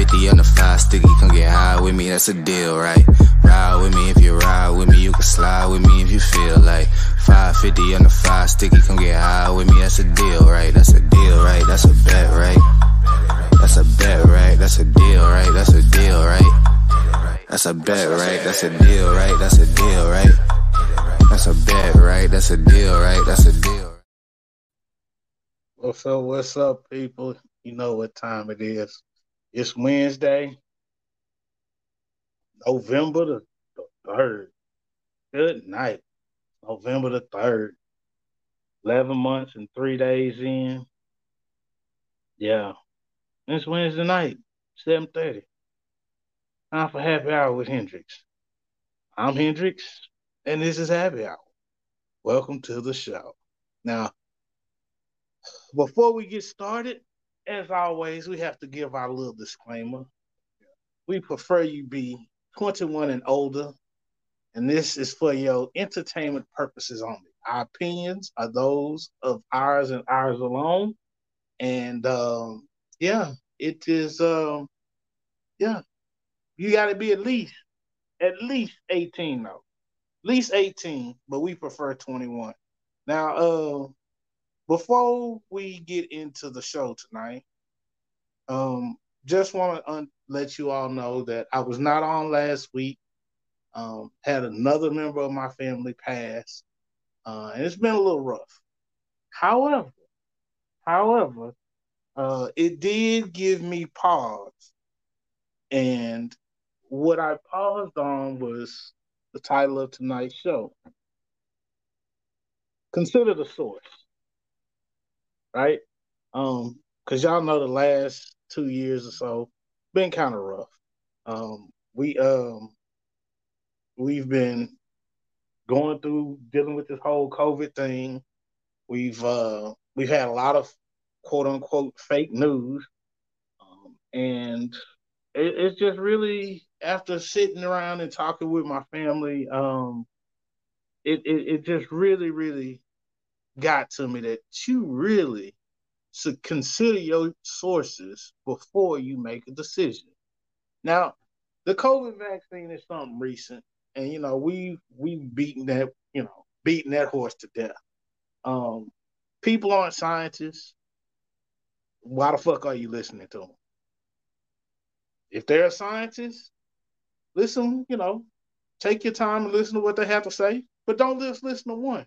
550 on the five sticky, come get high with me, that's a deal, right? Ride with me if you ride with me, you can slide with me if you feel like 550 on the five sticky, come get high with me, that's a deal, right? That's a deal, right? That's a bet, right? That's a bet, right? That's a deal, right? That's a deal, right? That's a bet, right? That's a deal, right? That's a deal, right? That's a bet, right? That's a deal, right? That's a deal. What's up? What's up, people? You know what time it is. It's Wednesday, November the, 3rd. Good night. November the 3rd. 11 months and three days in. Yeah. It's Wednesday night, 7.30. Time for happy hour with Hendrix. I'm Hendrix, and this is happy hour. Welcome to the show. Now, before we get started, as always, we have to give our little disclaimer. We prefer you be 21 and older, and this is for your entertainment purposes only. Our opinions are those of ours and ours alone. And um, yeah, it is um, yeah, you gotta be at least at least 18 though. At least 18, but we prefer 21. Now, uh, before we get into the show tonight, um, just want to un- let you all know that I was not on last week. Um, had another member of my family pass, uh, and it's been a little rough. However, however, uh, it did give me pause, and what I paused on was the title of tonight's show. Consider the source, right? Um, because y'all know the last two years or so been kind of rough. Um, we um we've been going through dealing with this whole COVID thing. We've uh we've had a lot of quote unquote fake news, um, and it, it's just really after sitting around and talking with my family, um, it, it it just really really got to me that you really should consider your sources before you make a decision. Now, the COVID vaccine is something recent, and you know we we've beaten that you know beaten that horse to death. Um, people aren't scientists. Why the fuck are you listening to them? If they're a scientist, listen. You know, take your time and listen to what they have to say, but don't just listen to one.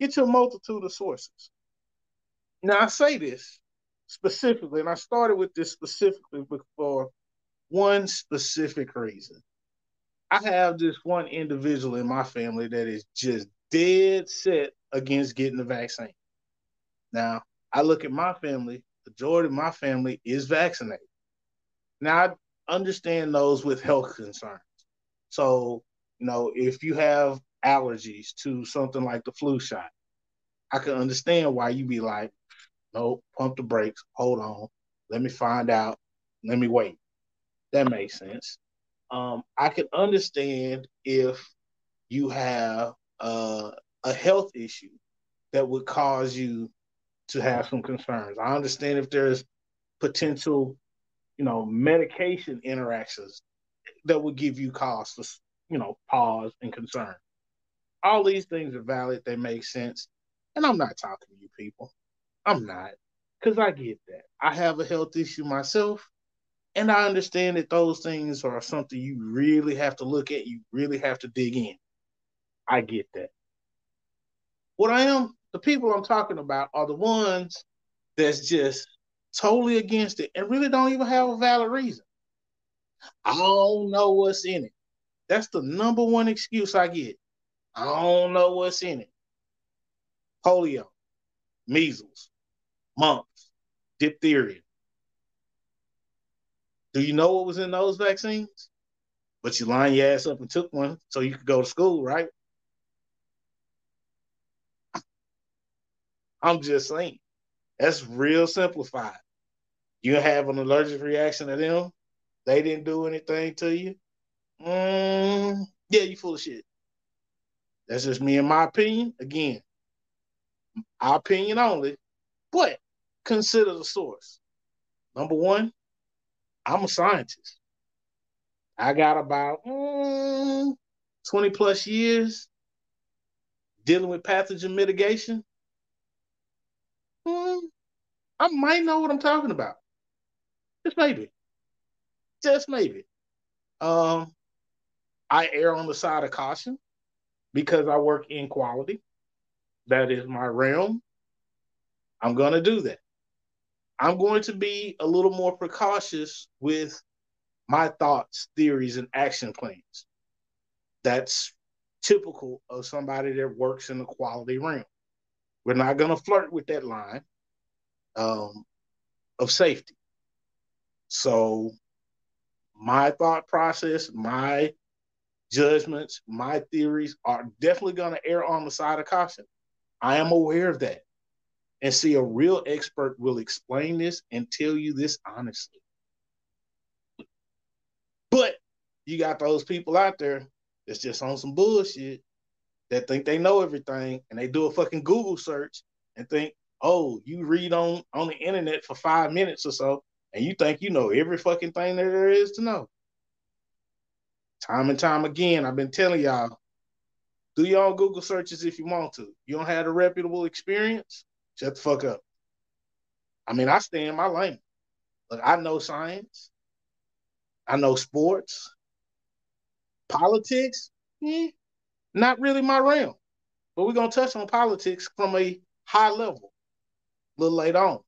Get your multitude of sources. Now I say this specifically, and I started with this specifically for one specific reason. I have this one individual in my family that is just dead set against getting the vaccine. Now, I look at my family, the majority of my family is vaccinated. Now, I understand those with health concerns. So, you know, if you have allergies to something like the flu shot, I can understand why you be like, nope, pump the brakes, hold on, let me find out, let me wait. That makes sense. Um, I can understand if you have uh, a health issue that would cause you to have some concerns. I understand if there's potential, you know, medication interactions that would give you cause for, you know, pause and concern. All these things are valid. They make sense. And I'm not talking to you people. I'm not. Because I get that. I have a health issue myself. And I understand that those things are something you really have to look at. You really have to dig in. I get that. What I am, the people I'm talking about are the ones that's just totally against it and really don't even have a valid reason. I don't know what's in it. That's the number one excuse I get. I don't know what's in it. Polio, measles, mumps, diphtheria. Do you know what was in those vaccines? But you lined your ass up and took one so you could go to school, right? I'm just saying. That's real simplified. You have an allergic reaction to them. They didn't do anything to you. Mm, yeah, you full of shit. That's just me and my opinion. Again, our opinion only. But consider the source. Number one, I'm a scientist. I got about mm, 20 plus years dealing with pathogen mitigation. Mm, I might know what I'm talking about. Just maybe. Just maybe. Um, I err on the side of caution because I work in quality. That is my realm. I'm going to do that. I'm going to be a little more precautious with my thoughts, theories, and action plans. That's typical of somebody that works in the quality realm. We're not going to flirt with that line um, of safety. So, my thought process, my judgments, my theories are definitely going to err on the side of caution. I am aware of that. And see, a real expert will explain this and tell you this honestly. But you got those people out there that's just on some bullshit that think they know everything and they do a fucking Google search and think, oh, you read on on the internet for five minutes or so, and you think you know every fucking thing that there is to know. Time and time again, I've been telling y'all, do your own Google searches if you want to. You don't have a reputable experience, shut the fuck up. I mean, I stay in my lane. Look, I know science. I know sports. Politics, eh, not really my realm. But we're gonna touch on politics from a high level a little later on.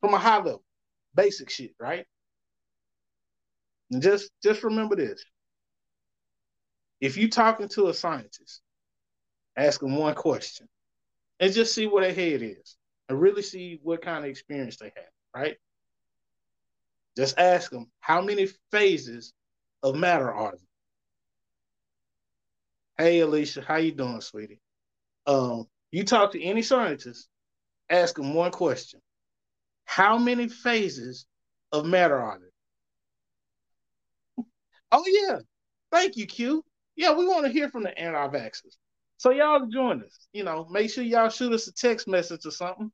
From a high level. Basic shit, right? And just just remember this. If you talking to a scientist, ask them one question and just see where their head is and really see what kind of experience they have, right? Just ask them how many phases of matter are there? Hey Alicia, how you doing, sweetie? Um, you talk to any scientist, ask them one question. How many phases of matter are there? Oh yeah. Thank you, Q. Yeah, we want to hear from the anti-vaxxers. So y'all join us. You know, make sure y'all shoot us a text message or something.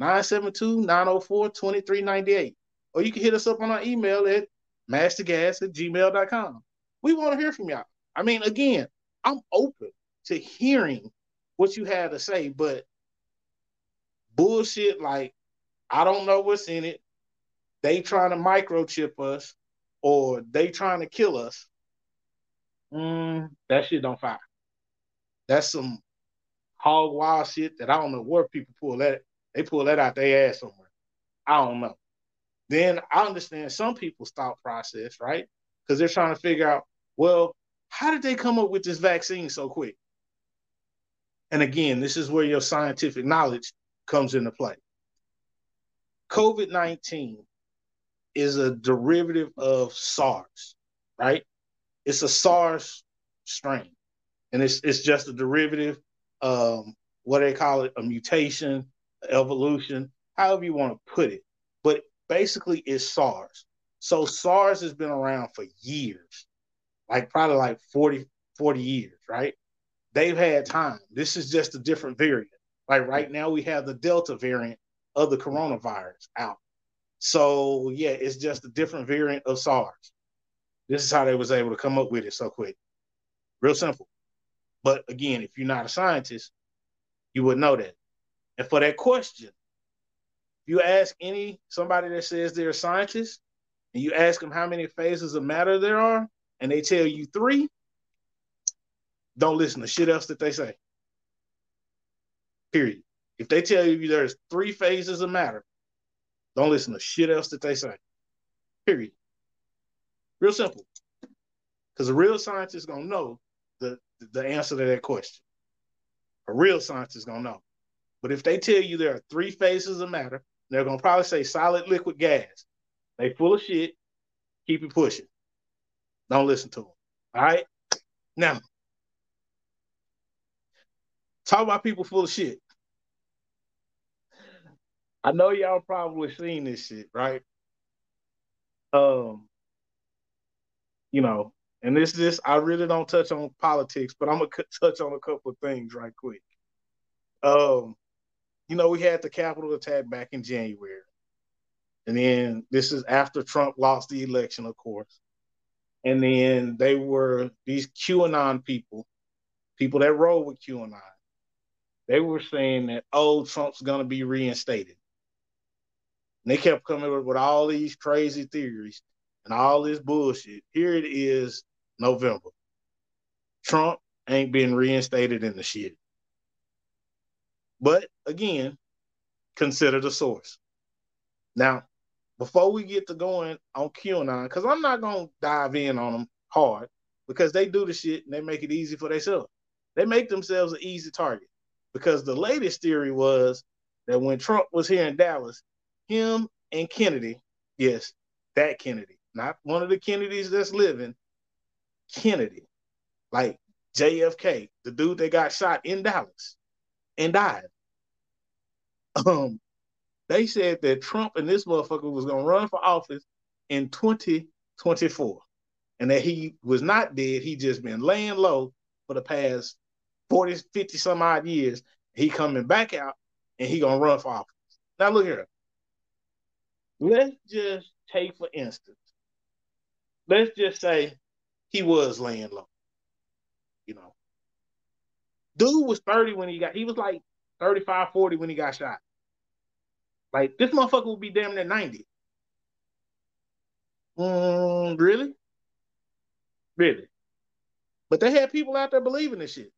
972-904-2398. Or you can hit us up on our email at mastergas at gmail.com. We want to hear from y'all. I mean, again, I'm open to hearing what you have to say, but bullshit like I don't know what's in it. They trying to microchip us or they trying to kill us. Mm, that shit don't fire. That's some hog wild shit that I don't know where people pull that. They pull that out their ass somewhere. I don't know. Then I understand some people's thought process, right? Because they're trying to figure out, well, how did they come up with this vaccine so quick? And again, this is where your scientific knowledge comes into play. COVID 19 is a derivative of SARS, right? It's a SARS strain, and it's it's just a derivative. Um, what they call it, a mutation, evolution, however you want to put it. But basically, it's SARS. So SARS has been around for years, like probably like 40, 40 years, right? They've had time. This is just a different variant. Like right now, we have the Delta variant of the coronavirus out. So yeah, it's just a different variant of SARS. This is how they was able to come up with it so quick. Real simple. But again, if you're not a scientist, you would know that. And for that question, if you ask any somebody that says they're a scientist, and you ask them how many phases of matter there are, and they tell you three, don't listen to shit else that they say. Period. If they tell you there's three phases of matter, don't listen to shit else that they say. Period. Real simple. Because a real scientist is gonna know the the answer to that question. A real scientist is gonna know. But if they tell you there are three phases of matter, they're gonna probably say solid, liquid, gas. They full of shit. Keep it pushing. Don't listen to them. All right. Now, talk about people full of shit. I know y'all probably seen this shit, right? Um, you know, and this this I really don't touch on politics, but I'm gonna touch on a couple of things right quick. Um, you know, we had the Capitol attack back in January. And then this is after Trump lost the election, of course. And then they were these QAnon people, people that roll with QAnon. They were saying that, oh, Trump's to be reinstated. And they kept coming with all these crazy theories and all this bullshit. Here it is, November. Trump ain't been reinstated in the shit. But again, consider the source. Now, before we get to going on QAnon, because I'm not gonna dive in on them hard because they do the shit and they make it easy for themselves. They make themselves an easy target because the latest theory was that when Trump was here in Dallas, him and Kennedy, yes, that Kennedy, not one of the Kennedys that's living, Kennedy, like JFK, the dude that got shot in Dallas and died. Um, they said that Trump and this motherfucker was gonna run for office in 2024, and that he was not dead. He just been laying low for the past 40, 50 some odd years. He coming back out and he gonna run for office. Now look here. Let's just take for instance. Let's just say he was laying low. You know, dude was 30 when he got. He was like 35, 40 when he got shot. Like this motherfucker will be damn near 90. Mm, really? Really? But they had people out there believing this shit.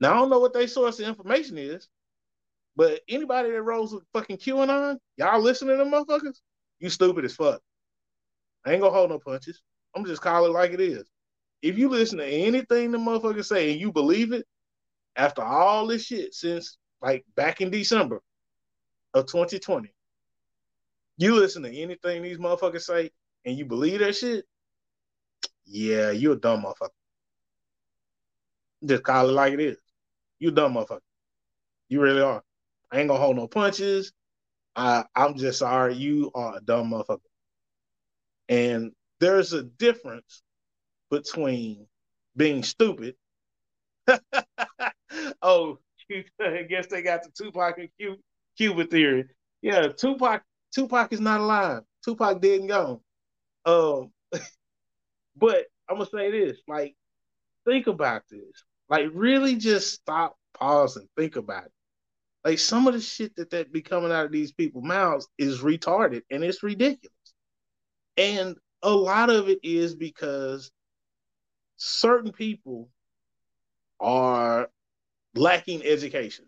Now I don't know what their source of information is, but anybody that rolls with fucking QAnon, y'all listening to them motherfuckers, you stupid as fuck. I ain't gonna hold no punches. I'm just call it like it is. If you listen to anything the motherfuckers say and you believe it, after all this shit since like back in December, of 2020, you listen to anything these motherfuckers say and you believe that shit, yeah, you a dumb motherfucker. Just call it like it is. You dumb motherfucker. You really are. I ain't gonna hold no punches. I, I'm just sorry. You are a dumb motherfucker. And there's a difference between being stupid. oh, I guess they got the Tupac and Cuba theory. Yeah, Tupac. Tupac is not alive. Tupac dead and gone. Um, but I'm gonna say this: like, think about this. Like, really, just stop, pause, and think about it. Like, some of the shit that that be coming out of these people's mouths is retarded and it's ridiculous. And a lot of it is because certain people are lacking education.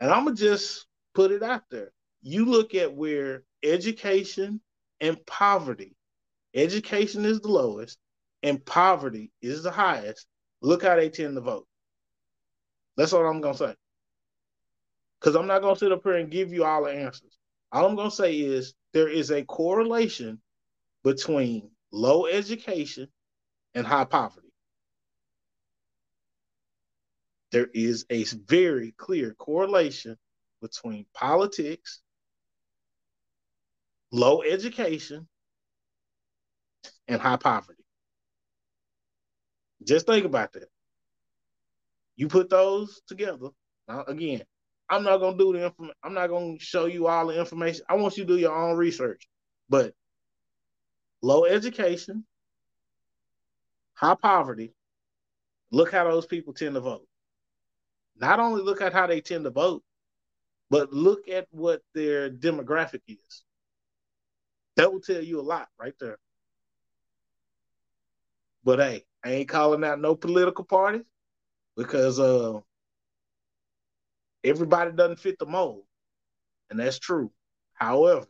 And I'm gonna just put it out there. You look at where education and poverty, education is the lowest and poverty is the highest. Look how they tend to vote. That's all I'm gonna say. Because I'm not gonna sit up here and give you all the answers. All I'm gonna say is there is a correlation between low education and high poverty. there is a very clear correlation between politics, low education, and high poverty. Just think about that. You put those together. Now, again, I'm not gonna do the information. I'm not gonna show you all the information. I want you to do your own research. But low education, high poverty. Look how those people tend to vote not only look at how they tend to vote, but look at what their demographic is. That will tell you a lot right there. But hey, I ain't calling out no political parties because uh everybody doesn't fit the mold. And that's true. However,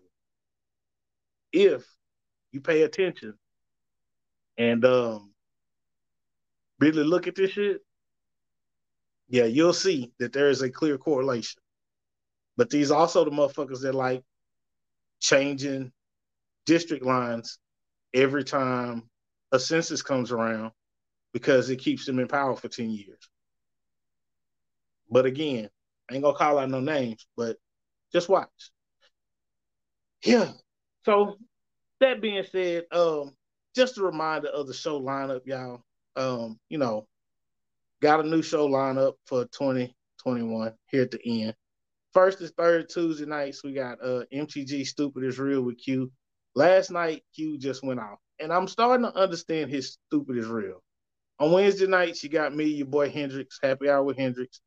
if you pay attention and um really look at this shit, yeah, you'll see that there is a clear correlation. But these also the motherfuckers that like changing district lines every time a census comes around because it keeps them in power for 10 years. But again, I ain't gonna call out no names, but just watch. Yeah. So that being said, um, just a reminder of the show lineup, y'all. Um, you know, got a new show lineup for 2021 here at the end. First is third Tuesday nights, we got uh MTG Stupid is Real with Q. Last night, Q just went off. And I'm starting to understand his stupid is real. On Wednesday nights, you got me, your boy Hendrix, Happy Hour with Hendrix.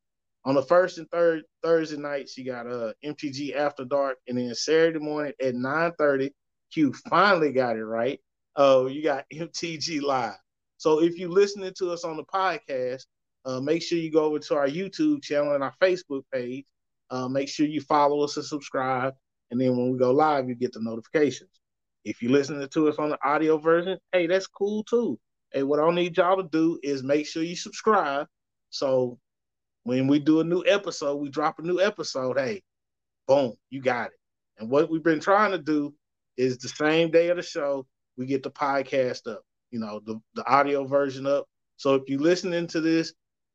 On the first and third Thursday nights, you got uh MTG After Dark, and then Saturday morning at 9:30, Q finally got it right. Oh, uh, you got MTG Live. So if you're listening to us on the podcast, uh, make sure you go over to our YouTube channel and our Facebook page. Uh, make sure you follow us and subscribe. And then when we go live, you get the notifications. If you're listening to us on the audio version, hey, that's cool too. Hey, what I need y'all to do is make sure you subscribe. So when we do a new episode, we drop a new episode. Hey, boom, you got it. And what we've been trying to do is the same day of the show, we get the podcast up, you know, the, the audio version up. So if you're listening to this,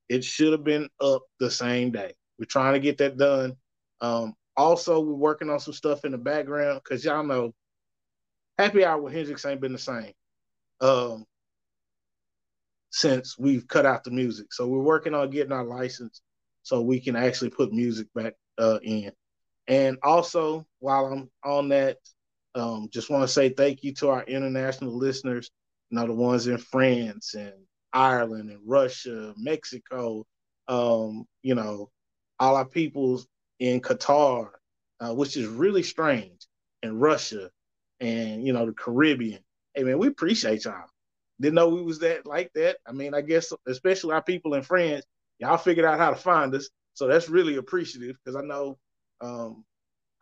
it should have been up the same day. We're trying to get that done. Um, also, we're working on some stuff in the background because y'all know Happy Hour with Hendrix ain't been the same um, since we've cut out the music. So we're working on getting our license so we can actually put music back uh, in. And also, while I'm on that, um, just want to say thank you to our international listeners, you know, the ones in France and Ireland and Russia, Mexico, um, you know, all our peoples in Qatar, uh, which is really strange, and Russia, and you know the Caribbean. Hey man, we appreciate y'all. Didn't know we was that like that. I mean, I guess especially our people in France, y'all figured out how to find us, so that's really appreciative because I know um,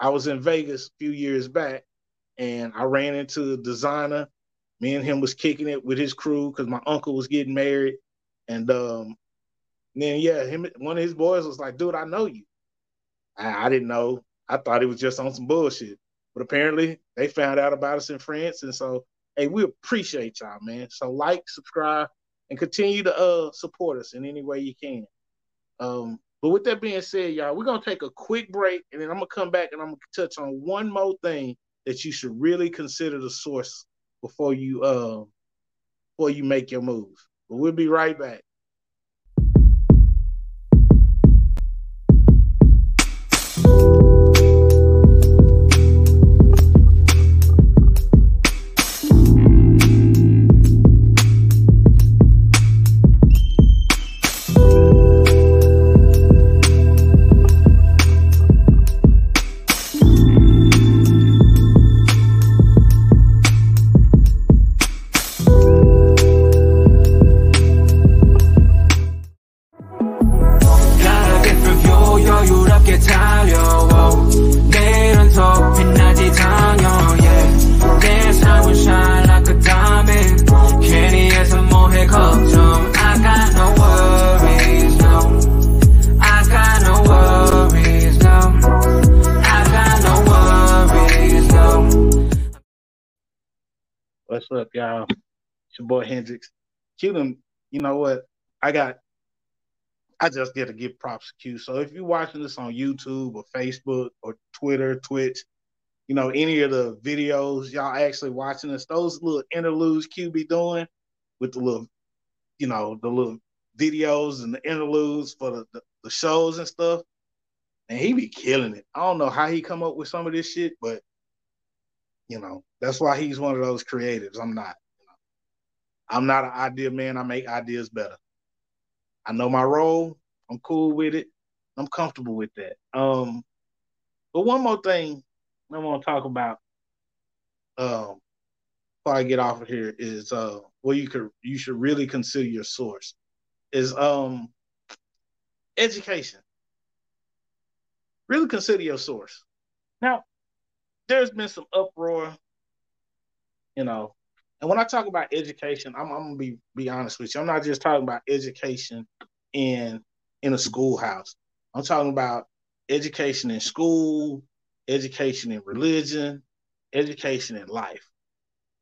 I was in Vegas a few years back, and I ran into the designer. Me and him was kicking it with his crew because my uncle was getting married, and um, then yeah, him one of his boys was like, "Dude, I know you." I, I didn't know. I thought he was just on some bullshit, but apparently they found out about us in France, and so hey, we appreciate y'all, man. So like, subscribe, and continue to uh support us in any way you can. Um, but with that being said, y'all, we're gonna take a quick break, and then I'm gonna come back and I'm gonna touch on one more thing that you should really consider the source before you uh before you make your move. But we'll be right back. Hendrix. Q them, you know what? I got I just get to give props to Q. So if you're watching this on YouTube or Facebook or Twitter, Twitch, you know, any of the videos y'all actually watching this, those little interludes Q be doing with the little, you know, the little videos and the interludes for the, the, the shows and stuff. And he be killing it. I don't know how he come up with some of this shit, but you know, that's why he's one of those creatives. I'm not. I'm not an idea man. I make ideas better. I know my role. I'm cool with it. I'm comfortable with that. Um, but one more thing I want to talk about um, before I get off of here is uh, what you could you should really consider your source is um, education. Really consider your source. Now, there's been some uproar, you know, and when I talk about education, I'm, I'm gonna be be honest with you. I'm not just talking about education in in a schoolhouse. I'm talking about education in school, education in religion, education in life.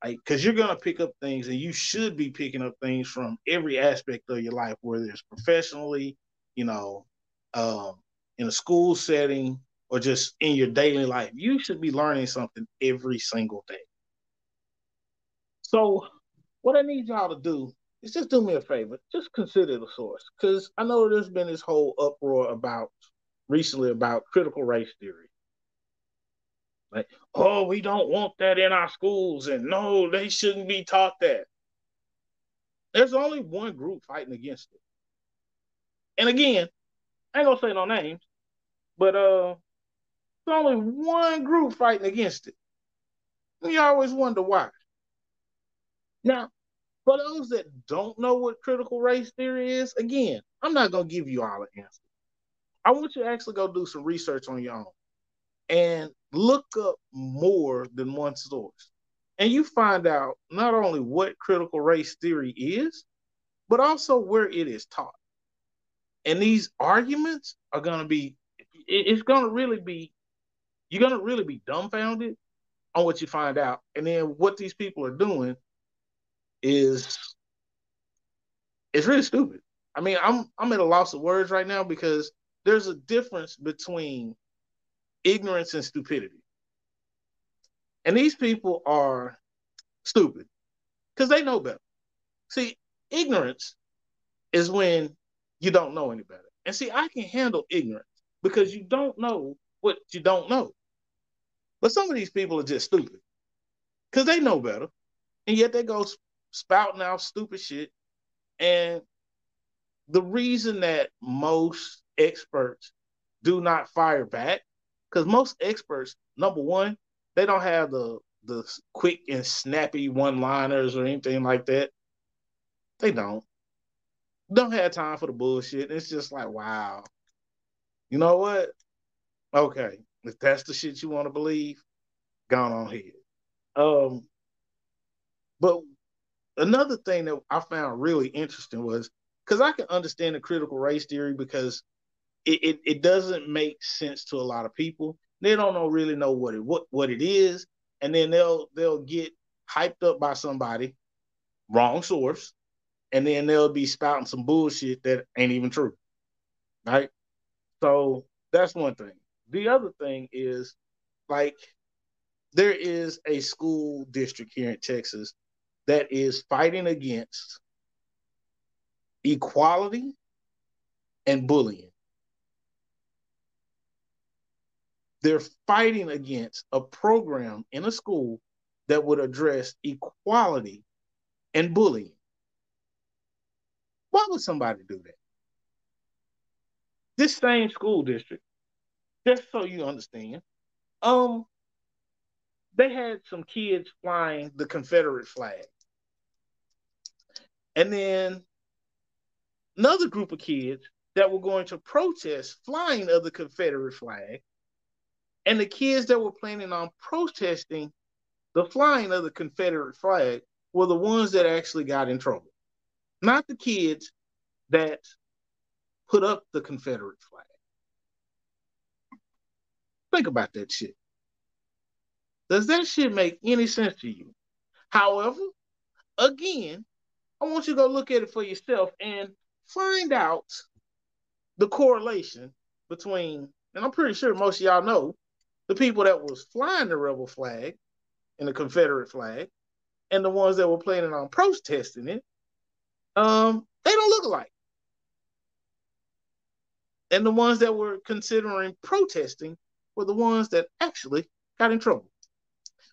Like, because you're gonna pick up things, and you should be picking up things from every aspect of your life, whether it's professionally, you know, um, in a school setting, or just in your daily life. You should be learning something every single day. So, what I need y'all to do is just do me a favor, just consider the source, because I know there's been this whole uproar about recently about critical race theory. Like, oh, we don't want that in our schools, and no, they shouldn't be taught that. There's only one group fighting against it. And again, I ain't gonna say no names, but uh there's only one group fighting against it. And you always wonder why. Now, for those that don't know what critical race theory is, again, I'm not gonna give you all the answers. I want you to actually go do some research on your own and look up more than one source. And you find out not only what critical race theory is, but also where it is taught. And these arguments are going to be, it's going to really be, you're to really be dumbfounded on what you find out. And then what these people are doing is it's really stupid. I mean, I'm I'm at a loss of words right now because there's a difference between ignorance and stupidity. And these people are stupid because they know better. See, ignorance is when you don't know any better. And see, I can handle ignorance because you don't know what you don't know. But some of these people are just stupid because they know better. And yet they go spouting out stupid shit. And the reason that most experts do not fire back, because most experts, number one, they don't have the the quick and snappy one liners or anything like that. They don't. Don't have time for the bullshit. It's just like, wow. You know what? Okay. If that's the shit you want to believe, gone on here. Um, but another thing that I found really interesting was because I can understand the critical race theory because it, it, it, doesn't make sense to a lot of people. They don't know really know what it what, what it is, and then they'll they'll get hyped up by somebody, wrong source, and then they'll be spouting some bullshit that ain't even true. Right? So that's one thing. The other thing is like there is a school district here in Texas that is fighting against equality and bullying. They're fighting against a program in a school that would address equality and bullying. Why would somebody do that? This same school district, just so you understand, um, they had some kids flying the Confederate flag. And then another group of kids that were going to protest flying of the Confederate flag. And the kids that were planning on protesting the flying of the Confederate flag were the ones that actually got in trouble, not the kids that put up the Confederate flag. Think about that shit. Does that shit make any sense to you? However, again, I want you to go look at it for yourself and find out the correlation between, and I'm pretty sure most of y'all know, the people that was flying the rebel flag and the Confederate flag, and the ones that were planning on protesting it, um, they don't look alike. And the ones that were considering protesting were the ones that actually got in trouble.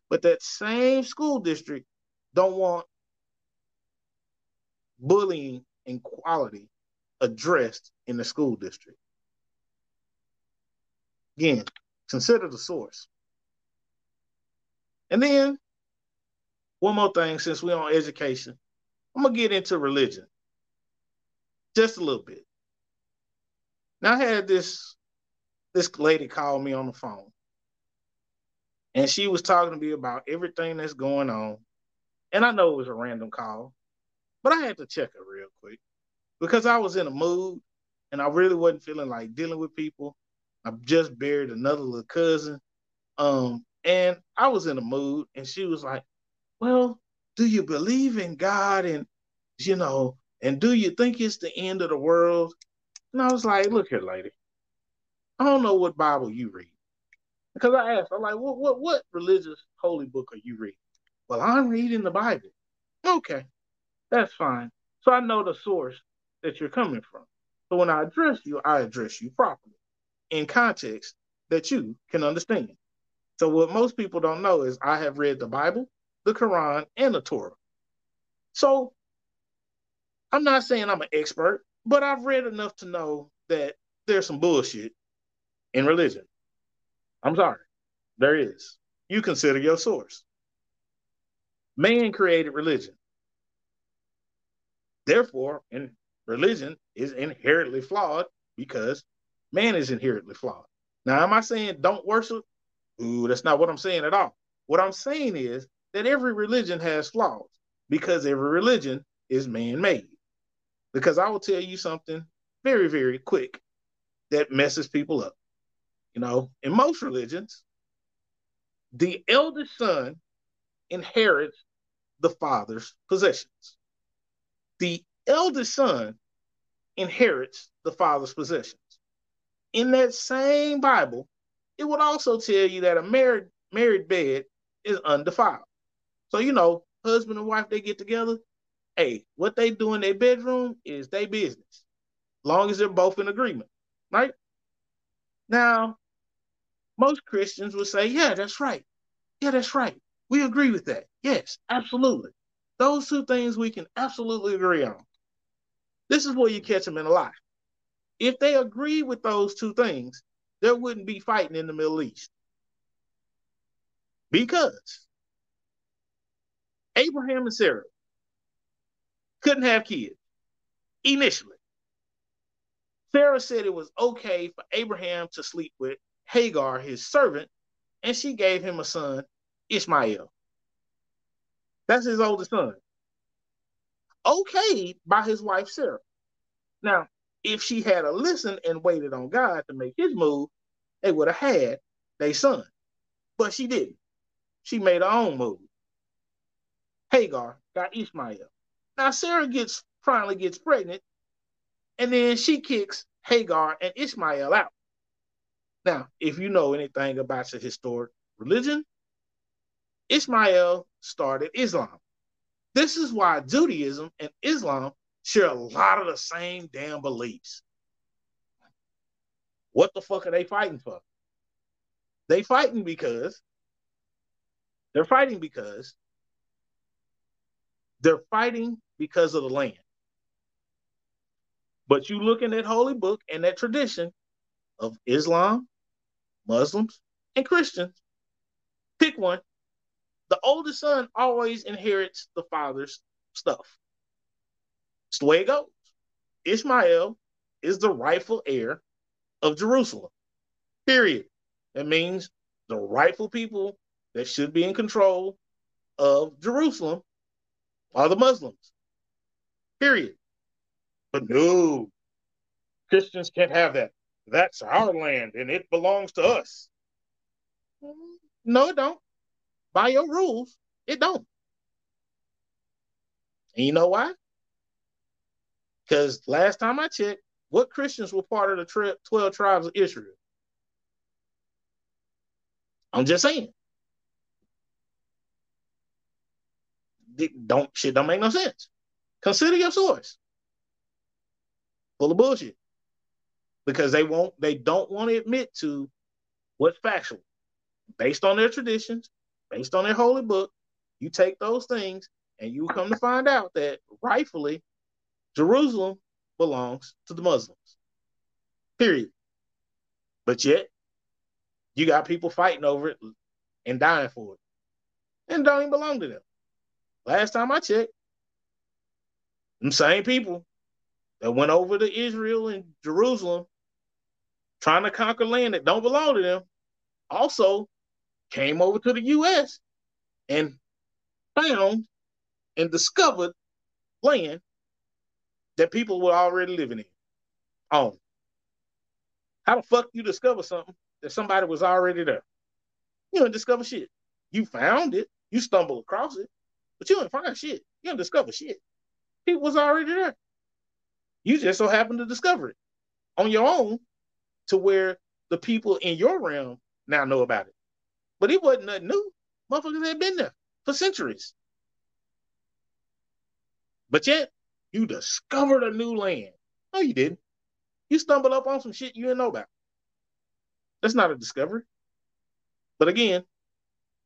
But that same school district don't want bullying and quality addressed in the school district. Again, consider the source. And then one more thing, since we're on education, I'm gonna get into religion just a little bit. Now I had this this lady called me on the phone, and she was talking to me about everything that's going on. And I know it was a random call, but I had to check her real quick because I was in a mood and I really wasn't feeling like dealing with people. I just buried another little cousin. Um, and I was in a mood, and she was like, Well, do you believe in God? And, you know, and do you think it's the end of the world? And I was like, Look here, lady. I don't know what Bible you read. Because I asked, I'm like, what, what, what religious holy book are you reading? Well, I'm reading the Bible. Okay, that's fine. So I know the source that you're coming from. So when I address you, I address you properly in context that you can understand. So what most people don't know is I have read the Bible, the Quran, and the Torah. So I'm not saying I'm an expert, but I've read enough to know that there's some bullshit in religion. I'm sorry. There is. You consider your source. Man created religion. Therefore, in religion is inherently flawed because man is inherently flawed. Now, am I saying don't worship? Ooh, that's not what I'm saying at all. What I'm saying is that every religion has flaws because every religion is man made. Because I will tell you something very, very quick that messes people up. You know, in most religions, the eldest son inherits the father's possessions. The eldest son inherits the father's possessions. In that same Bible, it would also tell you that a married married bed is undefiled. So you know, husband and wife they get together. Hey, what they do in their bedroom is their business, long as they're both in agreement, right? Now, most Christians would say, "Yeah, that's right. Yeah, that's right. We agree with that. Yes, absolutely. Those two things we can absolutely agree on." This is where you catch them in a lie. If they agree with those two things, there wouldn't be fighting in the Middle East. Because Abraham and Sarah couldn't have kids initially. Sarah said it was okay for Abraham to sleep with Hagar, his servant, and she gave him a son, Ishmael. That's his oldest son. Okay by his wife Sarah. Now, if she had a listened and waited on God to make his move, they would have had their son. But she didn't. She made her own move. Hagar got Ishmael. Now Sarah gets finally gets pregnant, and then she kicks Hagar and Ishmael out. Now, if you know anything about the historic religion, Ishmael started Islam. This is why Judaism and Islam share a lot of the same damn beliefs. What the fuck are they fighting for? They fighting because they're fighting because they're fighting because of the land. But you look in that holy book and that tradition of Islam, Muslims, and Christians, pick one. The oldest son always inherits the father's stuff. It's the way it goes. Ishmael is the rightful heir of Jerusalem. Period. That means the rightful people that should be in control of Jerusalem are the Muslims. Period. But no, Christians can't have that. That's our land and it belongs to us. No, it don't. By your rules, it don't. And you know why? Because last time I checked, what Christians were part of the tri- 12 tribes of Israel? I'm just saying. Don't shit don't make no sense. Consider your source. Full of bullshit. Because they won't they don't want to admit to what's factual. Based on their traditions, based on their holy book, you take those things and you come to find out that rightfully Jerusalem belongs to the Muslims. Period. But yet, you got people fighting over it and dying for it. And don't even belong to them. Last time I checked, them same people that went over to Israel and Jerusalem trying to conquer land that don't belong to them also came over to the US and found and discovered land that people were already living in. Oh, how the fuck you discover something that somebody was already there? You don't discover shit. You found it, you stumble across it, but you didn't find shit. You didn't discover shit. It was already there. You just so happened to discover it on your own to where the people in your realm now know about it. But it wasn't nothing new. Motherfuckers had been there for centuries. But yet, You discovered a new land. No, you didn't. You stumbled up on some shit you didn't know about. That's not a discovery. But again,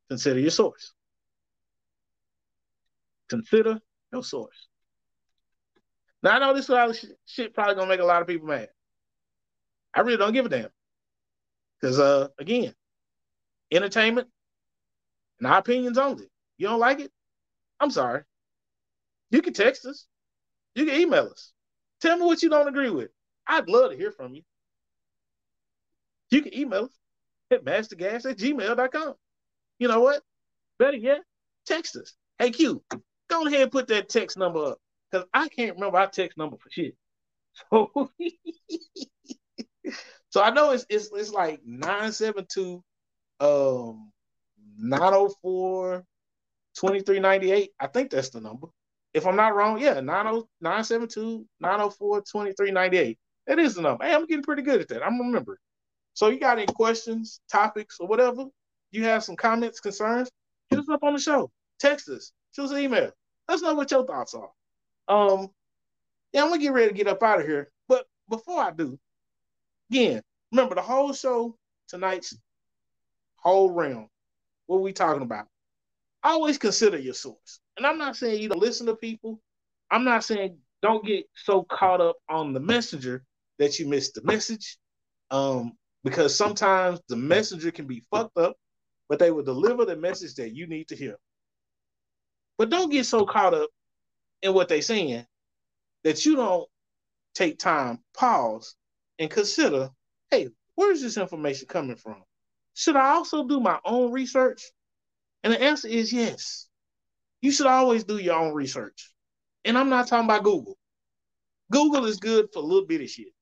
consider your source. Consider your source. Now I know this shit probably gonna make a lot of people mad. I really don't give a damn. Because uh again, entertainment and our opinions only. You don't like it? I'm sorry. You can text us. You can email us. Tell me what you don't agree with. I'd love to hear from you. You can email us at mastergas at gmail.com. You know what? Better yet, text us. Hey Q, go ahead and put that text number up. Because I can't remember our text number for shit. So, so I know it's it's it's like 972 um 904 2398. I think that's the number. If I'm not wrong, yeah, 972 904 2398. That is the number. Hey, I'm getting pretty good at that. I'm remembering. So you got any questions, topics, or whatever? You have some comments, concerns? Hit us up on the show. Text us. Shoot us an email. Let us know what your thoughts are. Um, yeah, I'm gonna get ready to get up out of here. But before I do, again, remember the whole show tonight's whole realm. What we talking about? Always consider your source. And I'm not saying you don't listen to people. I'm not saying don't get so caught up on the messenger that you miss the message. Um, because sometimes the messenger can be fucked up, but they will deliver the message that you need to hear. But don't get so caught up in what they're saying that you don't take time, pause, and consider, hey, where is this information coming from? Should I also do my own research? And the answer is yes. You should always do your own research. And I'm not talking about Google. Google is good for a little bit of shit.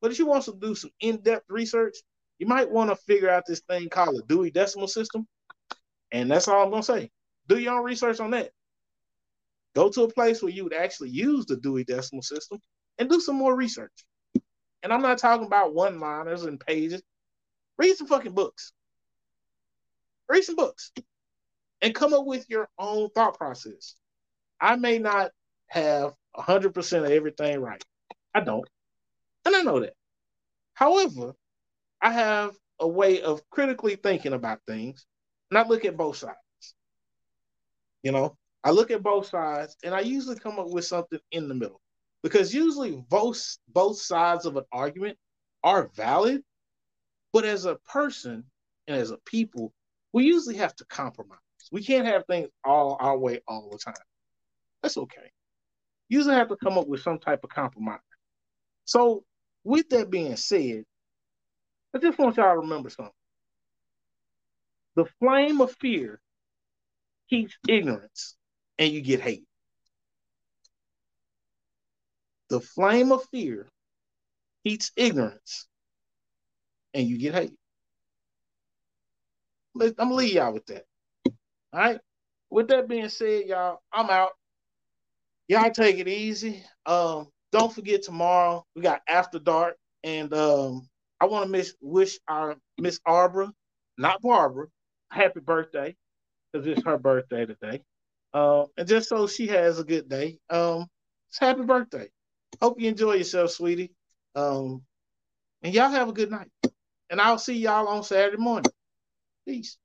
But if you want to do some in-depth research, you might want to figure out this thing called a Dewey Decimal System. And that's all I'm gonna say. Do your own research on that. Go to a place where you would actually use the Dewey Decimal System and do some more research. And I'm not talking about one-liners and pages. Read some fucking books. Read some books. And come up with your own thought process. I may not have 100% of everything right. I don't. And I know that. However, I have a way of critically thinking about things, and I look at both sides. You know, I look at both sides, and I usually come up with something in the middle because usually both both sides of an argument are valid, but as a person and as a people, we usually have to compromise. We can't have things all our way all the time. That's okay. You Usually have to come up with some type of compromise. So with that being said, I just want y'all to remember something. The flame of fear keeps ignorance and you get hate. The flame of fear heats ignorance and you get hate. I'm gonna leave y'all with that. All right. With that being said, y'all, I'm out. Y'all take it easy. Um, don't forget tomorrow we got after dark, and um, I want to wish our Miss Arbra, not Barbara, happy birthday because it's her birthday today. Uh, and just so she has a good day, um, it's happy birthday. Hope you enjoy yourself, sweetie. Um, and y'all have a good night. And I'll see y'all on Saturday morning. Peace.